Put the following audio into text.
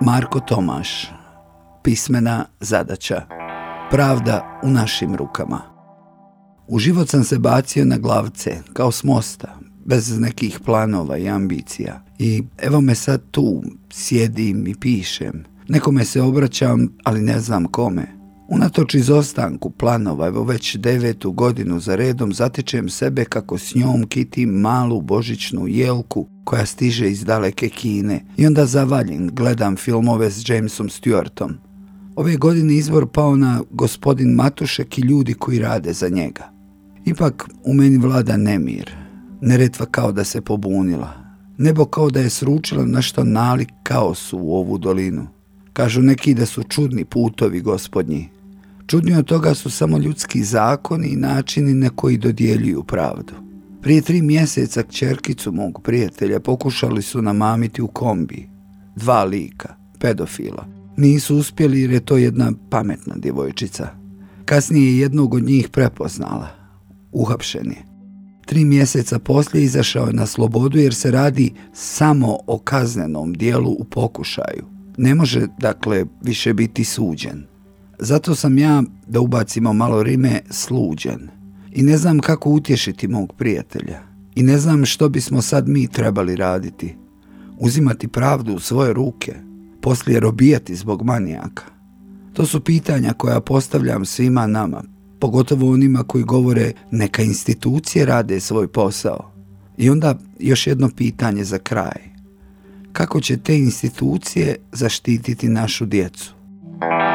Marko Tomaš Pismena zadaća Pravda u našim rukama U život sam se bacio na glavce, kao s mosta, bez nekih planova i ambicija. I evo me sad tu, sjedim i pišem. Nekome se obraćam, ali ne znam kome. Unatoč izostanku planova, evo već devetu godinu za redom zatičem sebe kako s njom kitim malu božićnu jelku koja stiže iz daleke Kine i onda zavaljen gledam filmove s Jamesom Stewartom. Ove godine izbor pao na gospodin Matušek i ljudi koji rade za njega. Ipak u meni vlada nemir. Neretva kao da se pobunila. Nebo kao da je sručilo nešto nalik kaosu u ovu dolinu. Kažu neki da su čudni putovi gospodnji, Čudni od toga su samo ljudski zakoni i načini na koji dodjeljuju pravdu. Prije tri mjeseca kćerkicu mog prijatelja pokušali su namamiti u kombi. Dva lika, pedofila. Nisu uspjeli jer je to jedna pametna djevojčica. Kasnije je jednog od njih prepoznala. Uhapšen je. Tri mjeseca poslije izašao je na slobodu jer se radi samo o kaznenom dijelu u pokušaju. Ne može, dakle, više biti suđen. Zato sam ja, da ubacimo malo rime, sluđen. I ne znam kako utješiti mog prijatelja. I ne znam što bismo sad mi trebali raditi. Uzimati pravdu u svoje ruke, poslije robijati zbog manijaka. To su pitanja koja postavljam svima nama, pogotovo onima koji govore neka institucije rade svoj posao. I onda još jedno pitanje za kraj. Kako će te institucije zaštititi našu djecu? Thank